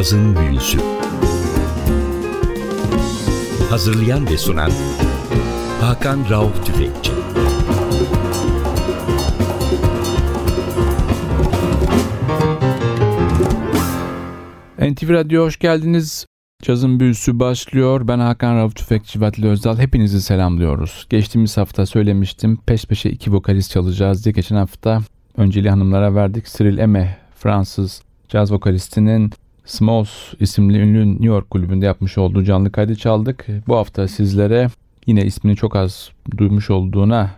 Cazın Büyüsü Hazırlayan ve sunan Hakan Rauf Tüfekçi NTV Radyo hoş geldiniz. Cazın büyüsü başlıyor. Ben Hakan Rauf Tüfekçi Vatli Özdal. Hepinizi selamlıyoruz. Geçtiğimiz hafta söylemiştim. Peş peşe iki vokalist çalacağız diye. Geçen hafta önceliği hanımlara verdik. Cyril Eme, Fransız caz vokalistinin Smalls isimli ünlü New York kulübünde yapmış olduğu canlı kaydı çaldık. Bu hafta sizlere yine ismini çok az duymuş olduğuna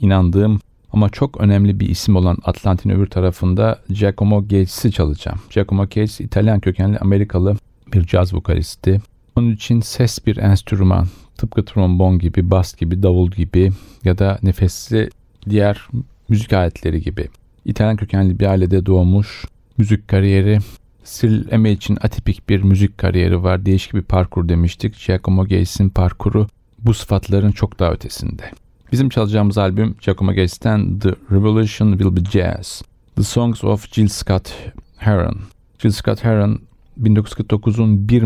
inandığım ama çok önemli bir isim olan Atlantin öbür tarafında Giacomo Gates'i çalacağım. Giacomo Gates İtalyan kökenli Amerikalı bir caz vokalisti. Onun için ses bir enstrüman, tıpkı trombon gibi, bas gibi, davul gibi ya da nefesli diğer müzik aletleri gibi. İtalyan kökenli bir ailede doğmuş, müzik kariyeri Cyril Eme için atipik bir müzik kariyeri var. Değişik bir parkur demiştik. Giacomo Gates'in parkuru bu sıfatların çok daha ötesinde. Bizim çalacağımız albüm Giacomo Gates'ten The Revolution Will Be Jazz. The Songs of Jill Scott Heron. Jill Scott Heron 1949'un 1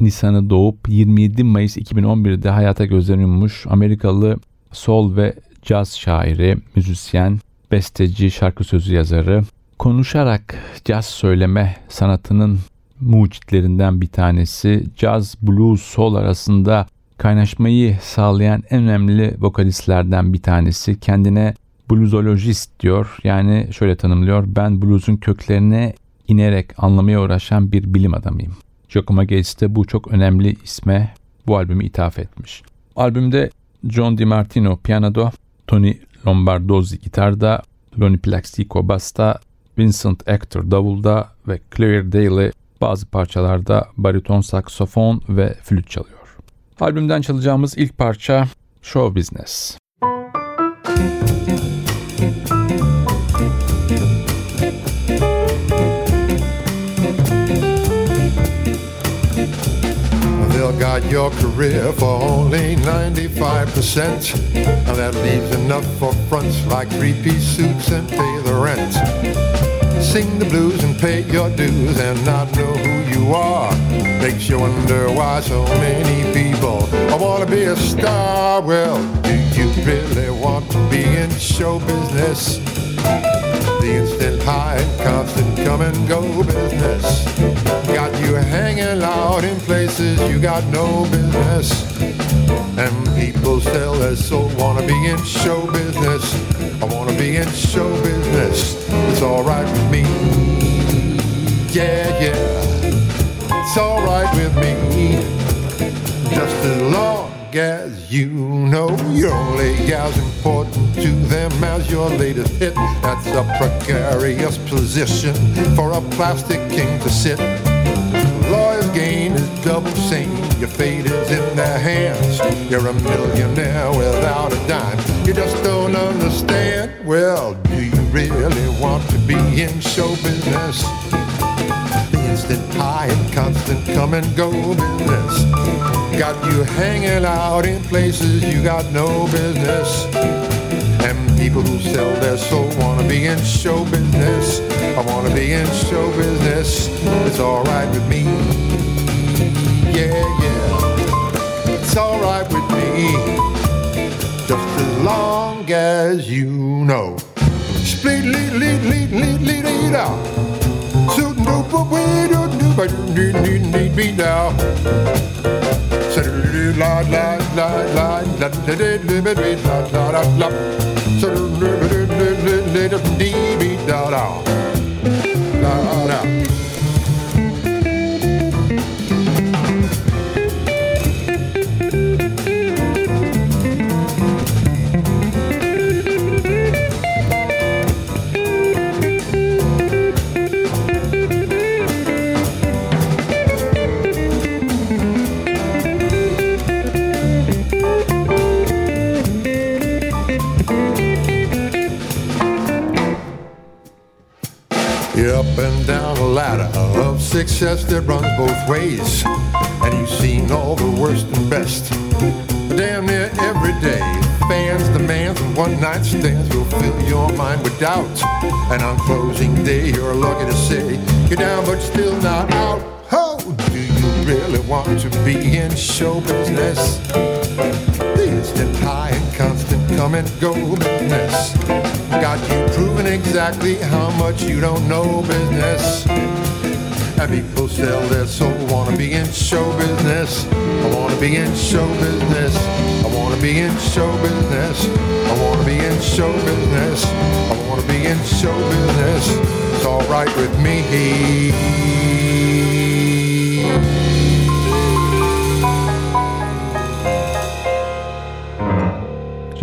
Nisan'ı doğup 27 Mayıs 2011'de hayata gözlerini yummuş Amerikalı soul ve caz şairi, müzisyen, besteci, şarkı sözü yazarı. Konuşarak caz söyleme sanatının mucitlerinden bir tanesi. Caz, blues, soul arasında kaynaşmayı sağlayan en önemli vokalistlerden bir tanesi. Kendine bluesologist diyor. Yani şöyle tanımlıyor. Ben blues'un köklerine inerek anlamaya uğraşan bir bilim adamıyım. Giacomo Gates de bu çok önemli isme bu albümü ithaf etmiş. Albümde John DiMartino piyanoda, Tony Lombardozzi gitarda, Lonnie Plaxico basta, Vincent Actor davulda ve Claire Daly bazı parçalarda bariton saksofon ve flüt çalıyor. Albümden çalacağımız ilk parça Show Business. They'll guide your career for only 95%. And that leaves enough for fronts like three-piece suits and pay the rent. Sing the blues and pay your dues and not know who you are. Makes you wonder why so many people I want to be a star. Well, do you really want to be in show business? The instant high and constant come and go business. Got you hanging out in places you got no business. And people sell their soul, wanna be in show business. I wanna be in show business. It's alright with me. Yeah, yeah. It's alright with me. Just as long as you know your only as important to them as your latest hit. That's a precarious position for a plastic king to sit. Lawyer's gain is double sane. Your fate is in their hands. You're a millionaire without a dime. You just don't understand. Well, do you really want to be in show business? The instant high and constant come and go business. Got you hanging out in places you got no business. And people who sell their soul wanna be in show business. I wanna be in show business. It's alright with me. Yeah, yeah. It's alright with me. Just as long as you know. Split, lead, lead, lead, lead, lead, lead dope, but we don't do, but need, me now. La la la la la la la la la la la ladder of success that runs both ways. And you've seen all the worst and best. Damn near every day, fans, demands, and one night stands will fill your mind with doubt. And on closing day, you're lucky to say you're down but still not out. Ho! do you really want to be in show business? The instant high and come and go business. Got you proving exactly how much you don't know business. And people sell their soul, wanna be in show business. I wanna be in show business. I wanna be in show business. I wanna be in show business. I wanna be in show business. It's alright with me.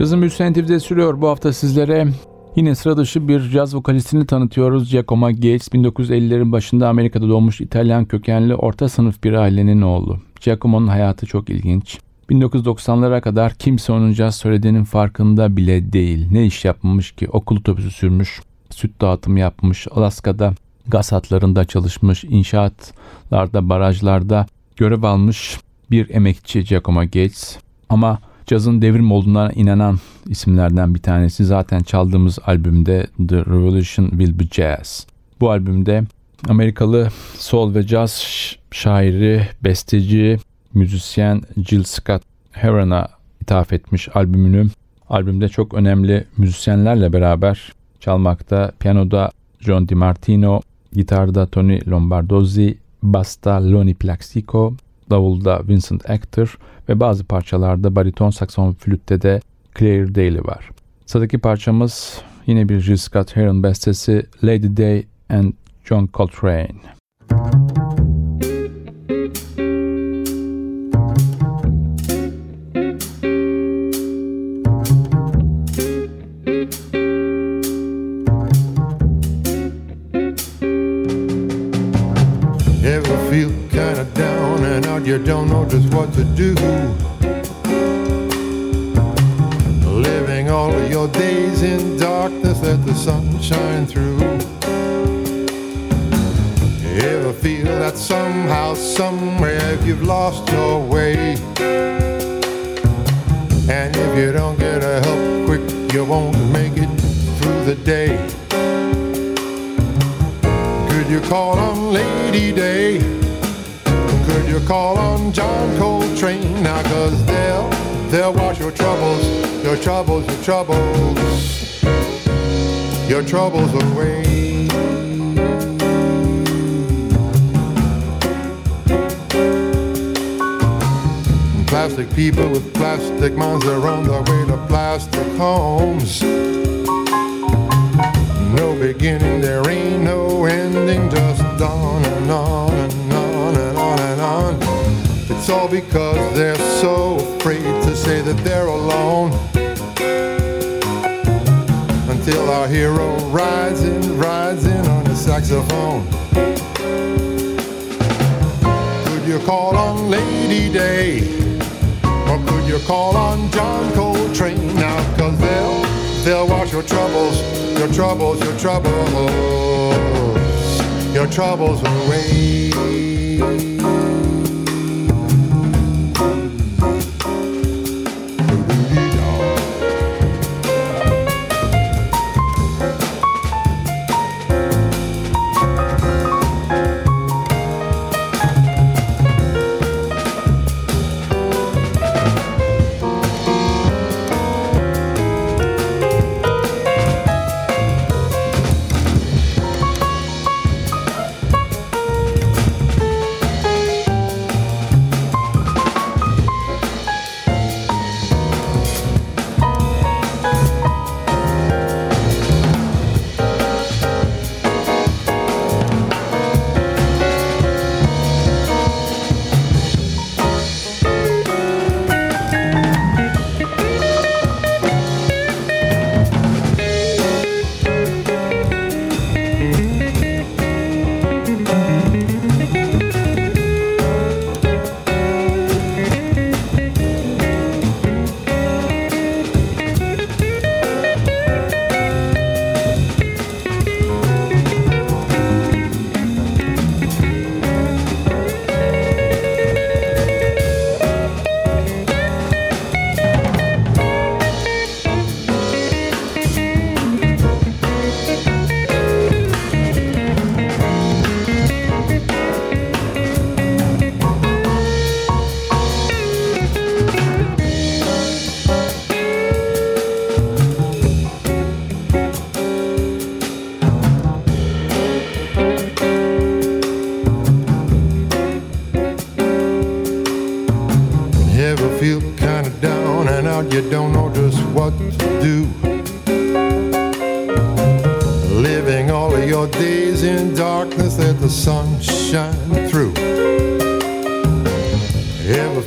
Cazın büyüsü sürüyor. Bu hafta sizlere yine sıra dışı bir caz vokalistini tanıtıyoruz. Giacomo Gates 1950'lerin başında Amerika'da doğmuş İtalyan kökenli orta sınıf bir ailenin oğlu. Giacomo'nun hayatı çok ilginç. 1990'lara kadar kimse onun caz söylediğinin farkında bile değil. Ne iş yapmamış ki? Okul otobüsü sürmüş, süt dağıtımı yapmış, Alaska'da gaz hatlarında çalışmış, inşaatlarda, barajlarda görev almış bir emekçi Giacomo Gates. Ama cazın devrim olduğuna inanan isimlerden bir tanesi zaten çaldığımız albümde The Revolution Will Be Jazz. Bu albümde Amerikalı soul ve caz şairi, besteci, müzisyen Jill Scott Heron'a ithaf etmiş albümünü. Albümde çok önemli müzisyenlerle beraber çalmakta. Piyanoda John DiMartino, gitarda Tony Lombardozzi, basta Lonnie Plaxico, davulda Vincent Actor ve bazı parçalarda bariton sakson flütte de Claire Daly var. Sıradaki parçamız yine bir Jill Scott Heron bestesi Lady Day and John Coltrane. You don't know just what to do. Living all of your days in darkness, let the sun shine through. Ever feel that somehow, somewhere you've lost your way? And if you don't get a help quick, you won't make it through the day. Could you call on Lady Day? Could you call on John Coltrane now? Cause they'll, they'll wash your troubles, your troubles, your troubles, your troubles away. Plastic people with plastic minds are on their way to plastic homes. No beginning, there ain't no ending, just on and on and. It's all because they're so afraid to say that they're alone. Until our hero rides in, rides in on a saxophone. Could you call on Lady Day? Or could you call on John Coltrane now? Cause they'll, they'll wash your troubles, your troubles, your troubles, your troubles away.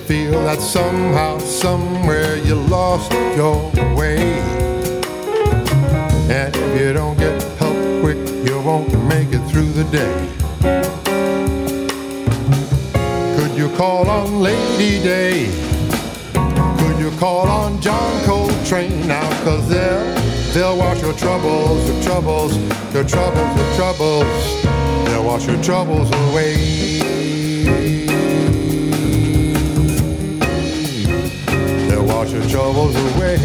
Feel that somehow, somewhere you lost your way? And if you don't get help quick, you won't make it through the day Could you call on Lady Day? Could you call on John Coltrane now? Cause they'll, they'll wash your troubles, your troubles, your troubles, your troubles. They'll wash your troubles away. Wash your troubles away.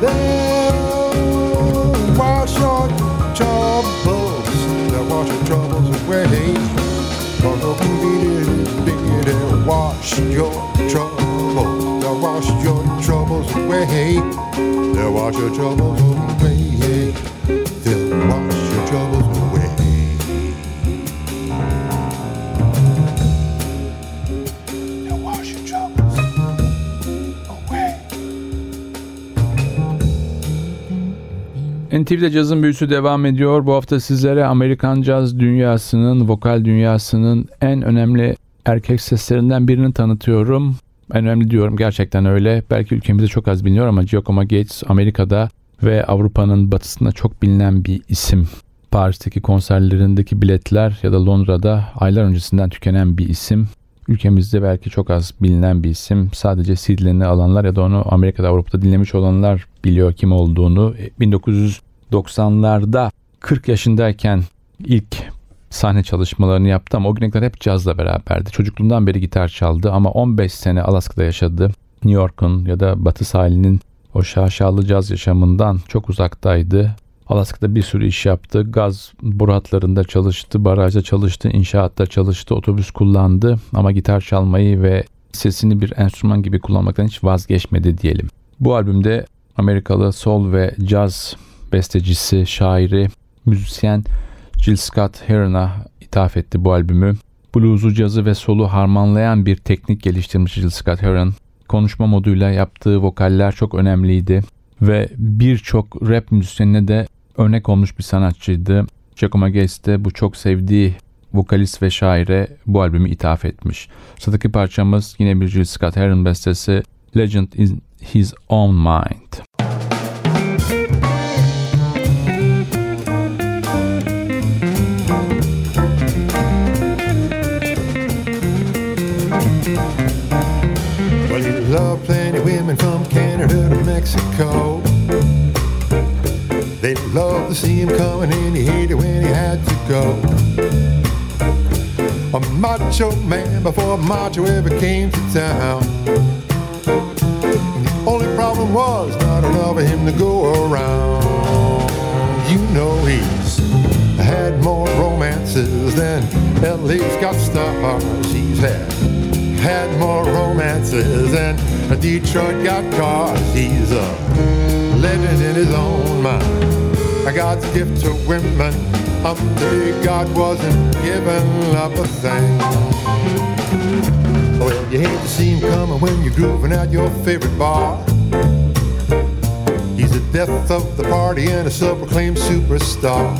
They'll wash your troubles. They'll wash your troubles away. Gonna be there, wash your troubles. They'll wash your troubles away. They'll wash your troubles away. NTV'de cazın büyüsü devam ediyor. Bu hafta sizlere Amerikan caz dünyasının, vokal dünyasının en önemli erkek seslerinden birini tanıtıyorum. En önemli diyorum gerçekten öyle. Belki ülkemizde çok az biliniyor ama Giacomo Gates Amerika'da ve Avrupa'nın batısında çok bilinen bir isim. Paris'teki konserlerindeki biletler ya da Londra'da aylar öncesinden tükenen bir isim. Ülkemizde belki çok az bilinen bir isim. Sadece CD'lerini alanlar ya da onu Amerika'da Avrupa'da dinlemiş olanlar biliyor kim olduğunu. 1990'larda 40 yaşındayken ilk sahne çalışmalarını yaptı ama o güne kadar hep cazla beraberdi. Çocukluğundan beri gitar çaldı ama 15 sene Alaska'da yaşadı. New York'un ya da Batı sahilinin o şaşalı caz yaşamından çok uzaktaydı. Alaska'da bir sürü iş yaptı. Gaz boru hatlarında çalıştı, barajda çalıştı, inşaatta çalıştı, otobüs kullandı. Ama gitar çalmayı ve sesini bir enstrüman gibi kullanmaktan hiç vazgeçmedi diyelim. Bu albümde Amerikalı soul ve caz bestecisi, şairi, müzisyen Jill Scott Heron'a ithaf etti bu albümü. Blues'u, cazı ve solu harmanlayan bir teknik geliştirmiş Jill Scott Heron. Konuşma moduyla yaptığı vokaller çok önemliydi ve birçok rap müzisyenine de örnek olmuş bir sanatçıydı. Giacomo Gates de bu çok sevdiği vokalist ve şaire bu albümü ithaf etmiş. Sıradaki parçamız yine bir Jill Scott Heron bestesi Legend in His Own Mind. To see him coming and he hated when he had to go. A macho man before macho ever came to town. The only problem was not enough of him to go around. You know he's had more romances than LA's got stars. He's had had more romances than Detroit got cars. He's a legend in his own mind. God's gift to women. Big God wasn't giving up a thing. Well, you hate to see him coming when you're grooving at your favorite bar. He's the death of the party and a self-proclaimed superstar.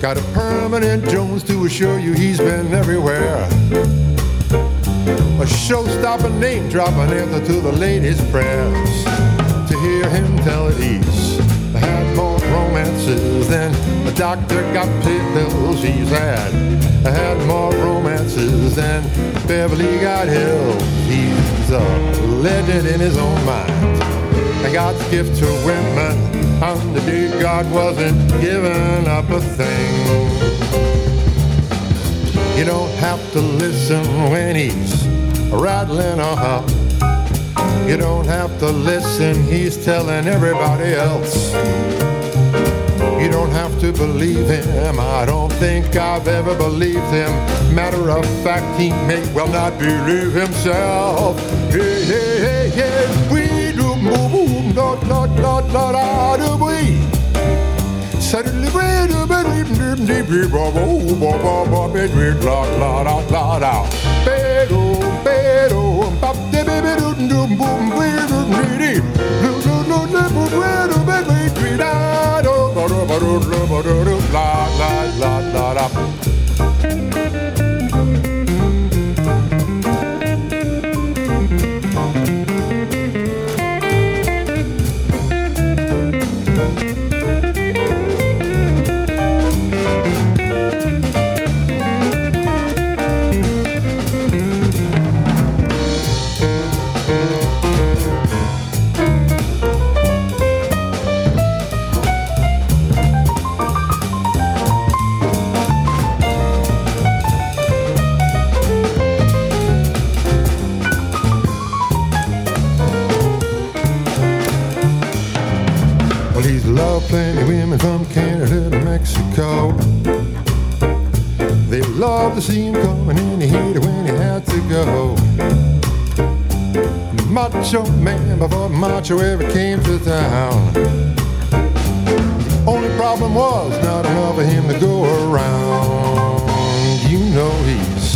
Got a permanent Jones to assure you he's been everywhere. A show-stopping name dropping answer to the ladies' prayers. To hear him tell it more than a doctor got pills. He's had I had more romances than Beverly got Hills. He's a legend in his own mind. And God's gift to women on the day God wasn't giving up a thing. You don't have to listen when he's rattling off. You don't have to listen, he's telling everybody else. You don't have to believe him, I don't think I've ever believed him. Matter of fact, he may well not believe himself. Hey, hey, hey, hey, we do boom, lot, lot, lot, lot, ah, do we. Suddenly, oh, la la la la la. Pero, pero, bop, de baby, doom, doom, boom, weird, needy. La la la la la. Macho ever came to town. Only problem was not enough of him to go around. You know he's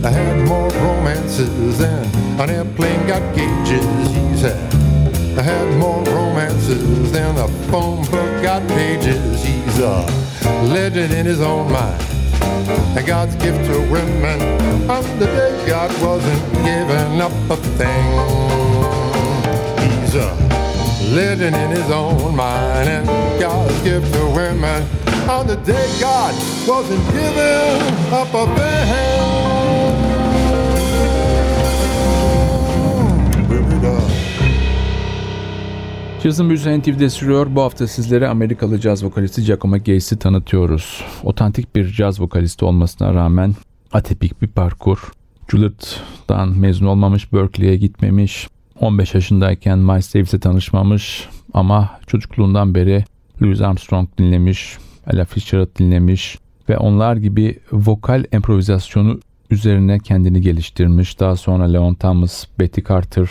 had more romances than an airplane got gauges. He's had I had more romances than a phone book got pages. He's a legend in his own mind. And God's gift to women on the day God wasn't giving up a thing. A legend in his own mind. And God's gift to women on the day God wasn't giving up a thing. Cazın büyüsü NTV'de sürüyor. Bu hafta sizlere Amerikalı caz vokalisti Giacomo Gates'i tanıtıyoruz. Otantik bir caz vokalisti olmasına rağmen atipik bir parkur. Juilliard'dan mezun olmamış, Berkeley'e gitmemiş. 15 yaşındayken Miles Davis'le tanışmamış ama çocukluğundan beri Louis Armstrong dinlemiş, Ella Fitzgerald dinlemiş ve onlar gibi vokal improvizasyonu üzerine kendini geliştirmiş. Daha sonra Leon Thomas, Betty Carter,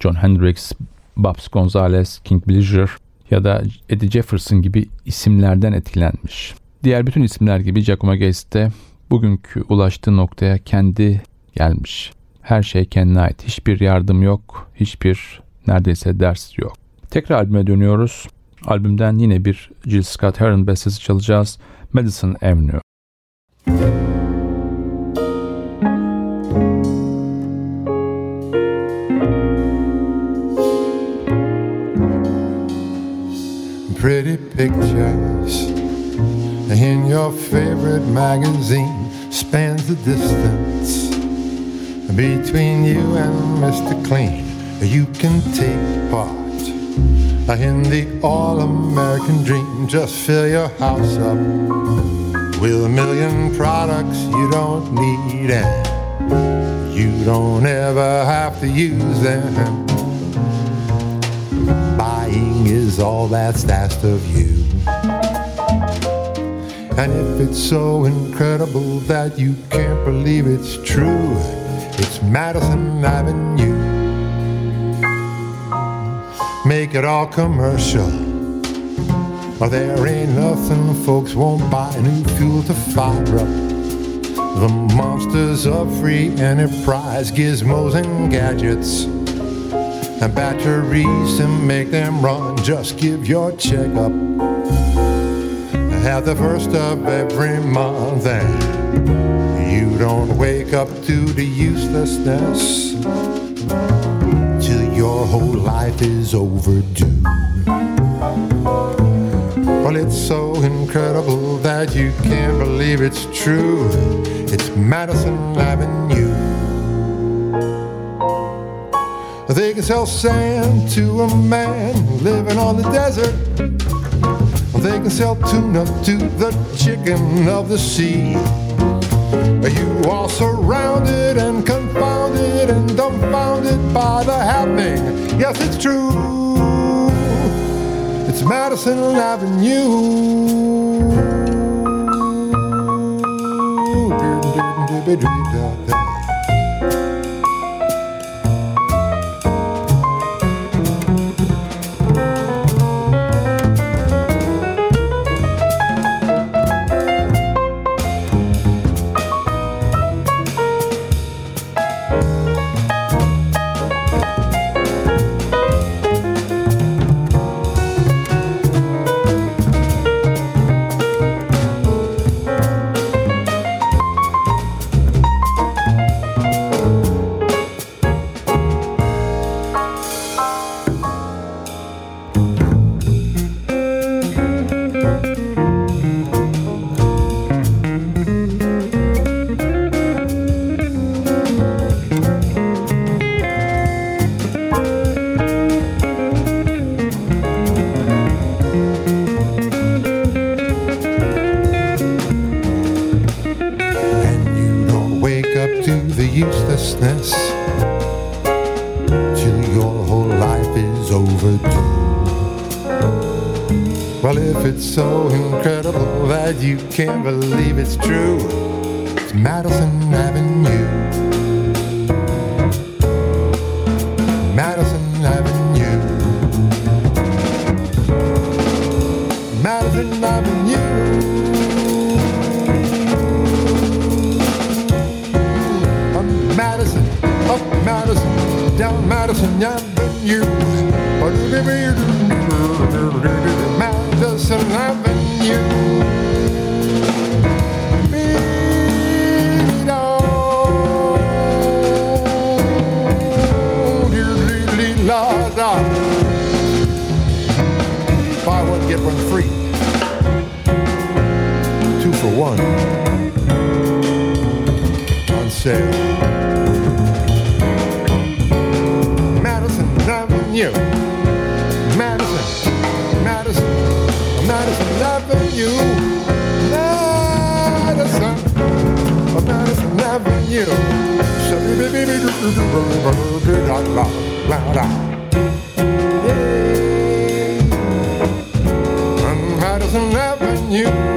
John Hendricks, Babs Gonzalez, King Blizzard ya da Eddie Jefferson gibi isimlerden etkilenmiş. Diğer bütün isimler gibi Giacomo Gates de bugünkü ulaştığı noktaya kendi gelmiş. Her şey kendine ait. Hiçbir yardım yok, hiçbir neredeyse ders yok. Tekrar albüme dönüyoruz. Albümden yine bir Jill Scott Heron bestesi çalacağız. Madison Avenue. pretty pictures in your favorite magazine spans the distance between you and Mr. Clean. You can take part in the all American dream. Just fill your house up with a million products you don't need, and you don't ever have to use them buying is all that's asked of you. And if it's so incredible that you can't believe it's true, it's Madison Avenue. Make it all commercial. Or there ain't nothing folks won't buy new fuel to fire up. The monsters of free enterprise, gizmos and gadgets and batteries to make them run. Just give your check checkup Have the first of every month, and you don't wake up to the uselessness till your whole life is overdue. Well, it's so incredible that you can't believe it's true. It's Madison Avenue. They can sell sand to a man living on the desert. They can sell tuna to the chicken of the sea. You are surrounded and confounded and dumbfounded by the happening. Yes, it's true. It's Madison Avenue. It's so incredible that you can't believe it's true, it's Madison Avenue. Madison Avenue. Madison Avenue. Up Madison, up Madison, down Madison Avenue. One. On sale. Madison Avenue. Madison, Madison, Madison Avenue. Madison, Madison Avenue. On Madison Avenue.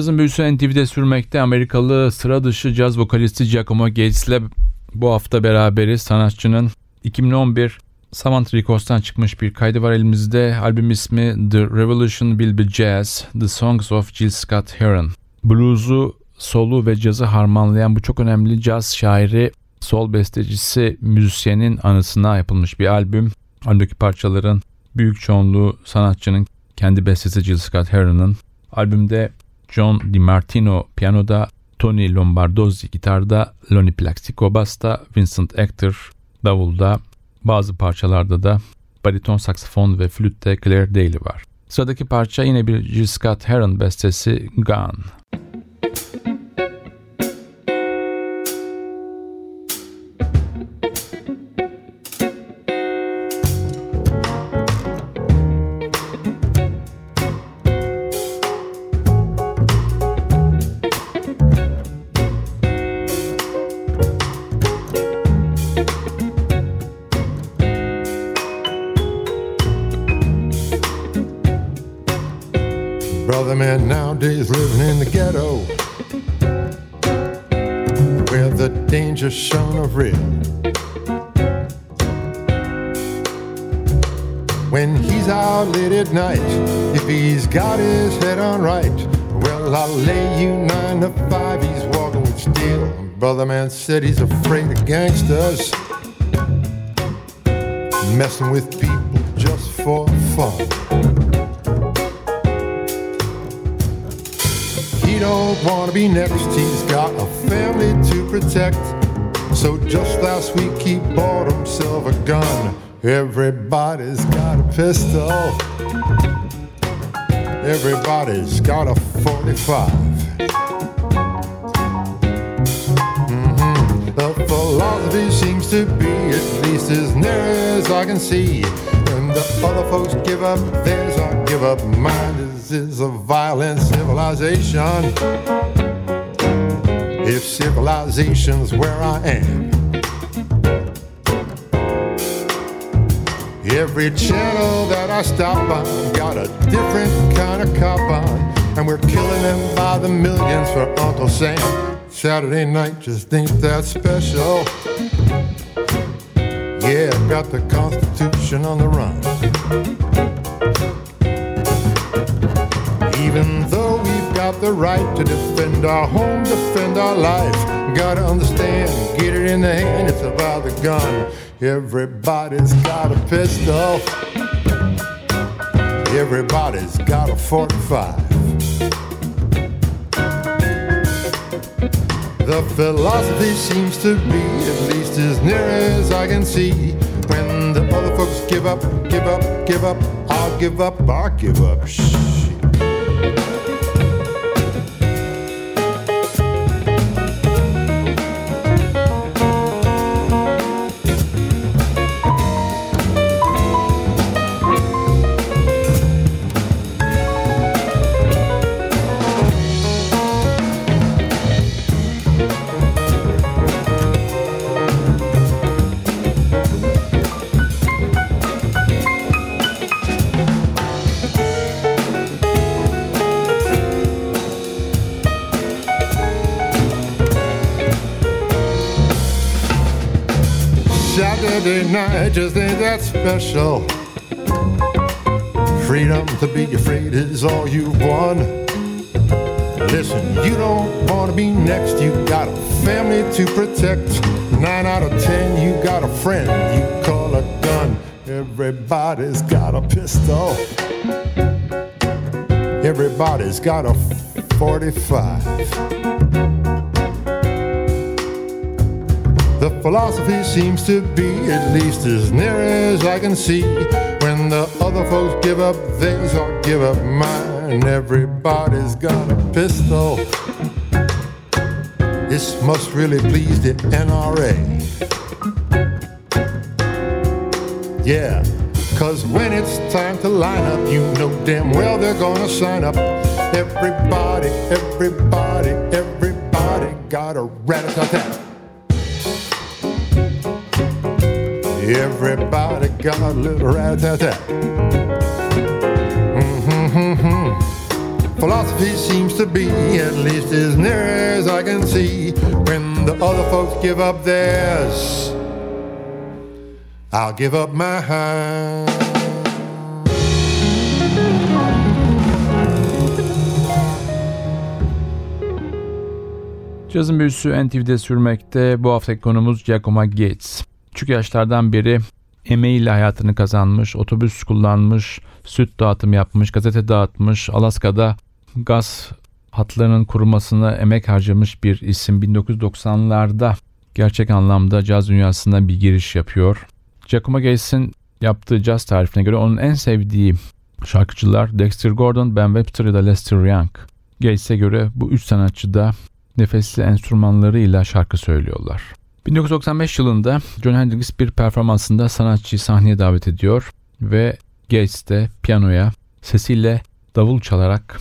Cazın büyüsü NTV'de sürmekte Amerikalı sıra dışı caz vokalisti Giacomo Gates ile bu hafta beraberiz. Sanatçının 2011 Savant Records'tan çıkmış bir kaydı var elimizde. Albüm ismi The Revolution Will Be Jazz, The Songs of Jill Scott Heron. Blues'u, solu ve cazı harmanlayan bu çok önemli caz şairi, sol bestecisi, müzisyenin anısına yapılmış bir albüm. Albümdeki parçaların büyük çoğunluğu sanatçının kendi bestesi Jill Scott Heron'ın. Albümde John DiMartino piyanoda, Tony Lombardozzi gitarda, Lonnie Plaxico basta, Vincent Actor davulda, bazı parçalarda da bariton saksafon ve flütte Claire Daly var. Sıradaki parça yine bir Jill Scott Heron bestesi Gone. Brother man nowadays living in the ghetto where the danger shone of red. When he's out late at night, if he's got his head on right, well, I'll lay you nine to five, he's walking with steel. Brother man said he's afraid of gangsters, messing with people just for fun. Wanna be next, he's got a family to protect. So just last week he bought himself a gun. Everybody's got a pistol. Everybody's got a 45. Mhm. The philosophy seems to be, at least as near as I can see. And the other folks give up theirs, I give up mine. Is a violent civilization. If civilization's where I am. Every channel that I stop on got a different kind of cop on. And we're killing them by the millions for Uncle Sam. Saturday night just ain't that special. Yeah, got the Constitution on the run. Even though we've got the right to defend our home, defend our life, gotta understand, get it in the hand, it's about the gun. Everybody's got a pistol. Everybody's got a 45. The philosophy seems to be, at least as near as I can see, when the other folks give up, give up, give up, I'll give up, I'll give up. Shh. Saturday night just ain't that special. Freedom to be afraid is all you want. Listen, you don't want to be next. You got a family to protect. Nine out of ten, you got a friend you call a gun. Everybody's got a pistol. Everybody's got a 45. Philosophy seems to be, at least as near as I can see, when the other folks give up theirs or give up mine, everybody's got a pistol. This must really please the NRA. Yeah, cause when it's time to line up, you know damn well they're gonna sign up. Everybody, everybody, everybody got a rat Everybody got a little rat-tat-tat. Philosophy seems to be, at least as near as I can see, when the other folks give up theirs, I'll give up mine. Cazın büyüsü NTV'de sürmekte. Bu haftaki konumuz Giacomo Gates. Küçük yaşlardan beri emeğiyle hayatını kazanmış, otobüs kullanmış, süt dağıtım yapmış, gazete dağıtmış, Alaska'da gaz hatlarının kurulmasına emek harcamış bir isim 1990'larda gerçek anlamda caz dünyasına bir giriş yapıyor. Giacomo Gates'in yaptığı caz tarifine göre onun en sevdiği şarkıcılar Dexter Gordon, Ben Webster ya da Lester Young. Gates'e göre bu üç sanatçı da nefesli enstrümanlarıyla şarkı söylüyorlar. 1995 yılında John Hendrix bir performansında sanatçıyı sahneye davet ediyor ve Gates de piyanoya sesiyle davul çalarak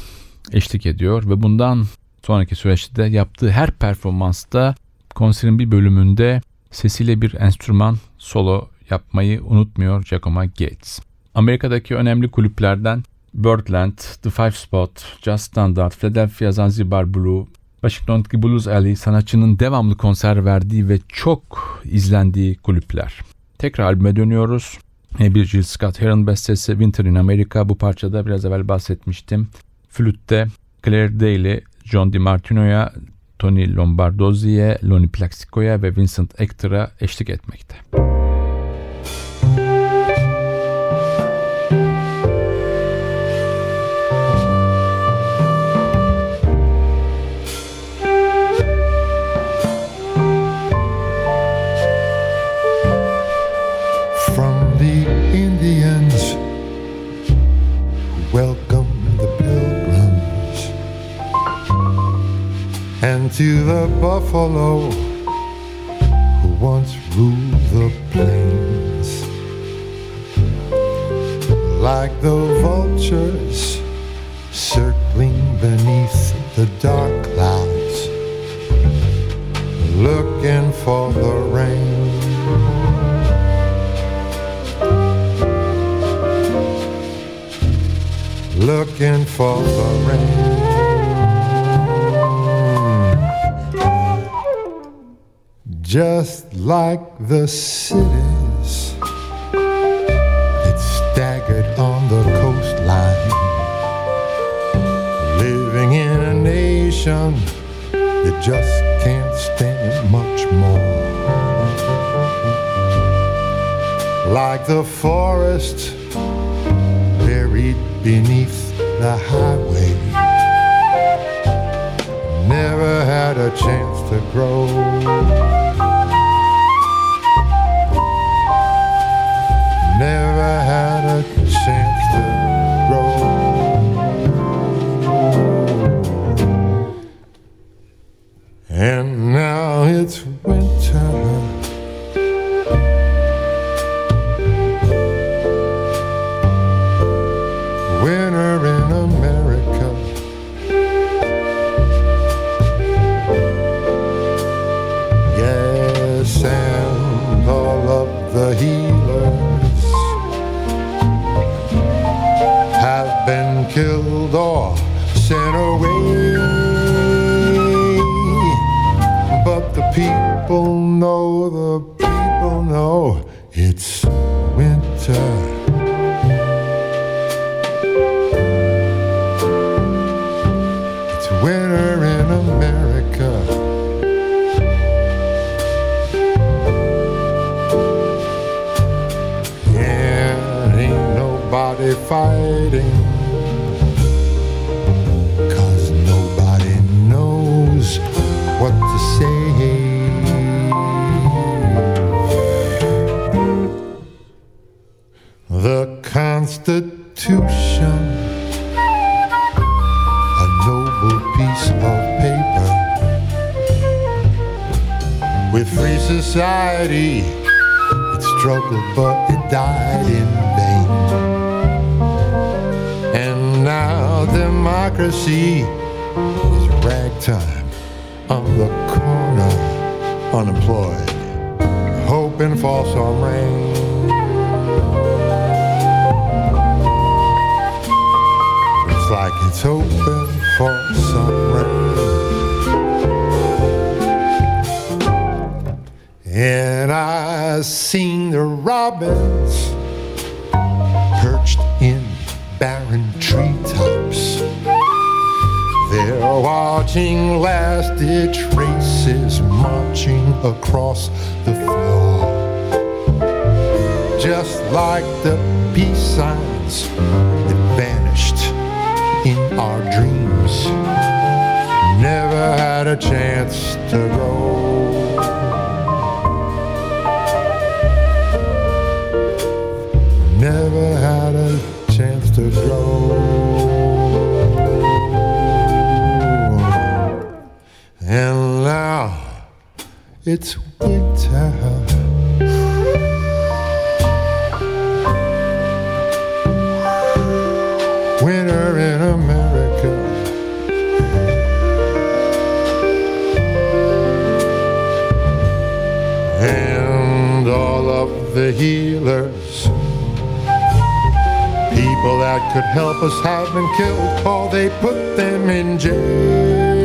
eşlik ediyor ve bundan sonraki süreçte de yaptığı her performansta konserin bir bölümünde sesiyle bir enstrüman solo yapmayı unutmuyor Giacomo Gates. Amerika'daki önemli kulüplerden Birdland, The Five Spot, Just Standard, Philadelphia Zanzibar Blue, Washington'daki Blues Alley sanatçının devamlı konser verdiği ve çok izlendiği kulüpler. Tekrar albüme dönüyoruz. Bir Jill Scott Heron bestesi Winter in America. Bu parçada biraz evvel bahsetmiştim. Flütte Claire Daly, John DiMartino'ya, Tony Lombardozzi'ye, Lonnie Plaxico'ya ve Vincent Ector'a eşlik etmekte. To the buffalo who once ruled the plains. Like the vultures circling beneath the dark clouds, looking for the rain. Looking for the rain. Just like the cities that staggered on the coastline, living in a nation that just can't stand much more. Like the forest buried beneath the highway, never had a chance to grow. never had fighting. Watching last ditch races marching across the floor. Just like the peace signs that vanished in our dreams. Never had a chance to grow. It's winter. Winter in America. And all of the healers, people that could help us have been killed, oh, they put them in jail.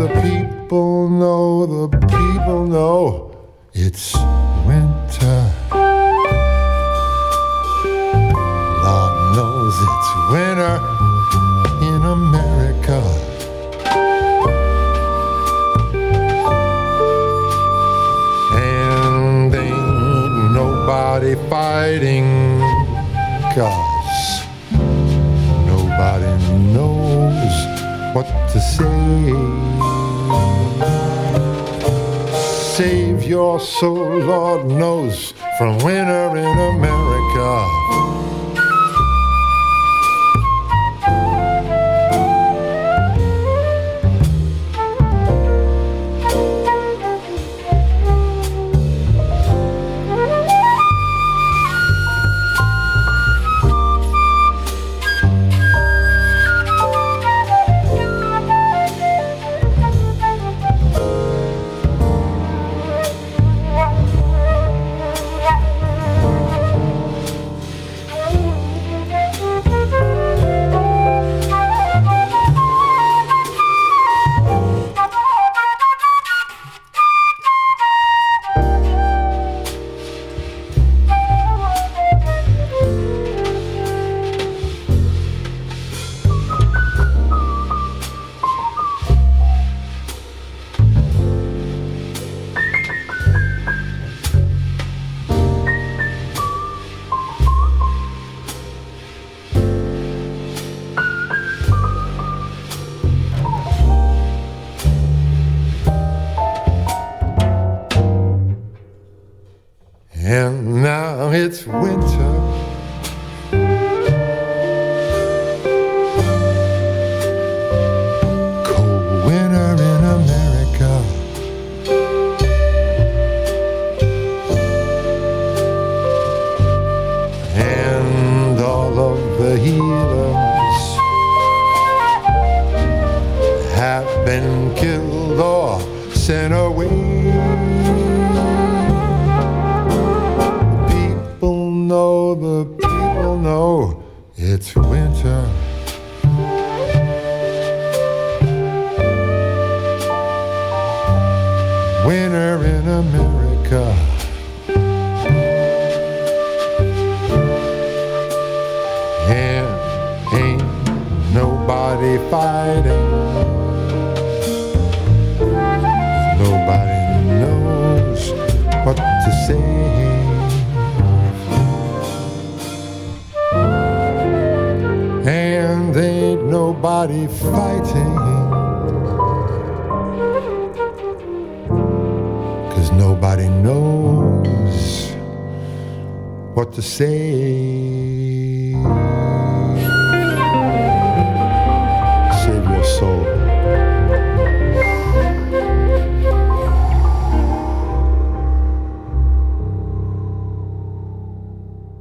The people know, the people know it's winter. Lord knows it's winter in America. And ain't nobody fighting cause nobody knows what to say. Save your soul, Lord knows, from winter in America.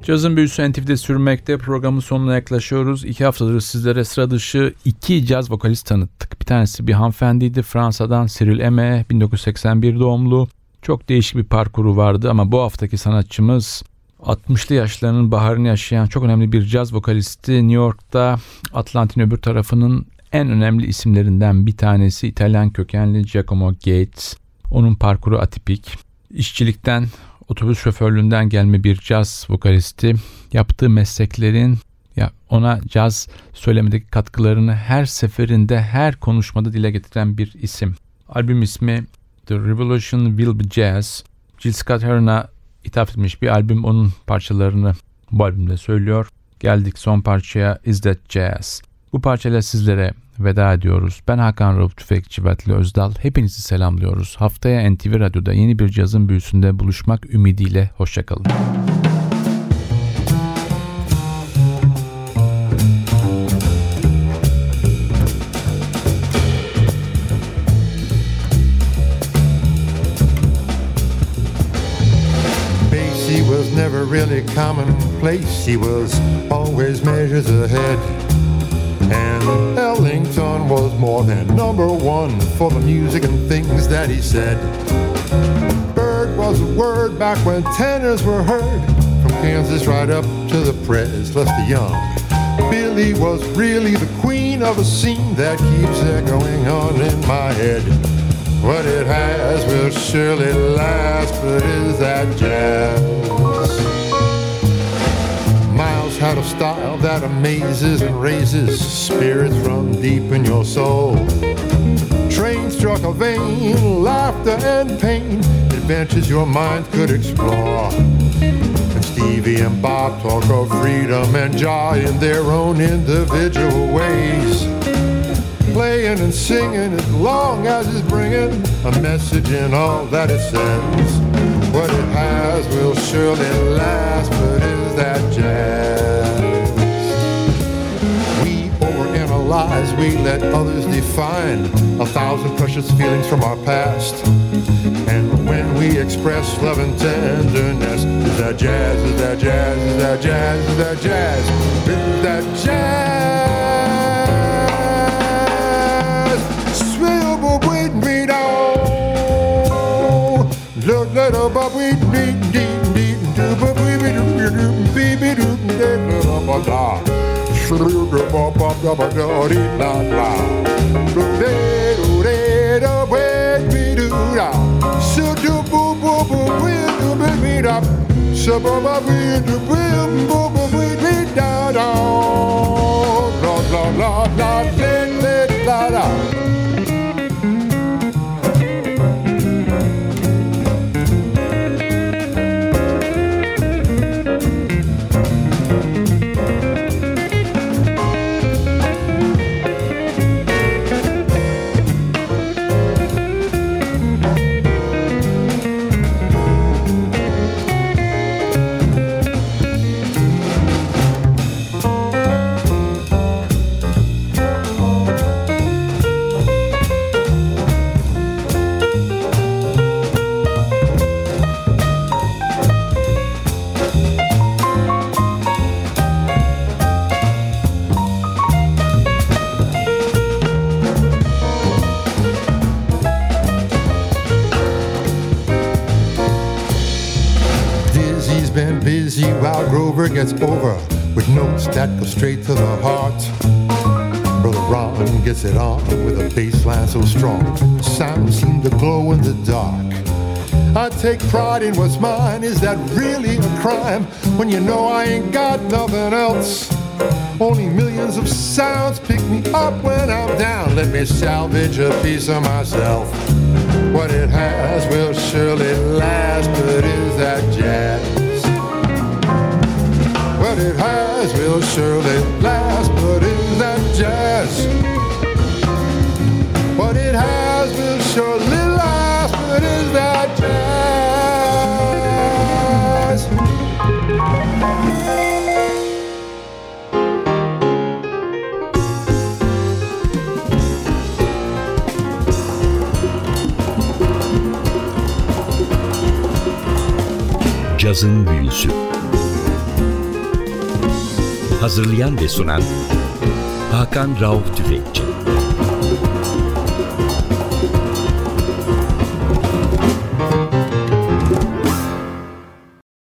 Cazın büyüsü NTV'de sürmekte. Programın sonuna yaklaşıyoruz. İki haftadır sizlere sıra dışı iki caz vokalist tanıttık. Bir tanesi bir hanımefendiydi. Fransa'dan Cyril Eme, 1981 doğumlu. Çok değişik bir parkuru vardı ama bu haftaki sanatçımız 60'lı yaşlarının baharını yaşayan çok önemli bir caz vokalisti. New York'ta Atlantin öbür tarafının en önemli isimlerinden bir tanesi İtalyan kökenli Giacomo Gates. Onun parkuru atipik. İşçilikten otobüs şoförlüğünden gelme bir caz vokalisti. Yaptığı mesleklerin ya ona caz söylemedeki katkılarını her seferinde her konuşmada dile getiren bir isim. Albüm ismi The Revolution Will Be Jazz. Jill Scott Heron'a ithaf etmiş bir albüm onun parçalarını bu albümde söylüyor. Geldik son parçaya Is That Jazz. Bu parçayla sizlere veda ediyoruz. Ben Hakan Rauf Tüfekçi Vatli Özdal. Hepinizi selamlıyoruz. Haftaya NTV Radyo'da yeni bir cazın büyüsünde buluşmak ümidiyle. Hoşçakalın. Never really commonplace. He was always measures ahead. And Ellington was more than number one for the music and things that he said. Bird was a word back when tenors were heard, from Kansas right up to the Pres, Lester Young. Billie was really the queen of a scene that keeps echoing on in my head. What it has will surely last, but is that jazz? Miles had a style that amazes and raises spirits from deep in your soul. Trane struck a vein, laughter and pain, adventures your mind could explore. And Stevie and Bob talk of freedom and joy in their own individual ways. Playing and singing as long as it's bringing a message in all that it says. What it has will surely last, but is that jazz? Overanalyze, we let others define a thousand precious feelings from our past. And when we express love and tenderness, is that jazz, is that jazz, is that jazz, is that jazz, is that jazz? La been busy while Grover gets over with notes that go straight to the heart. Brother Ron gets it on with a bass line so strong. Sound seem to glow in the dark. I take pride in what's mine. Is that really a crime when you know I ain't got nothing else? Only millions of sounds pick me up when I'm down. Let me salvage a piece of myself. What it has will surely last, but is that jazz? What it has will surely last, but is that jazz? What it has will surely last, but is that jazz? Cazın Büyüsü Hazırlayan ve sunan Hakan Rauf Tüfekçi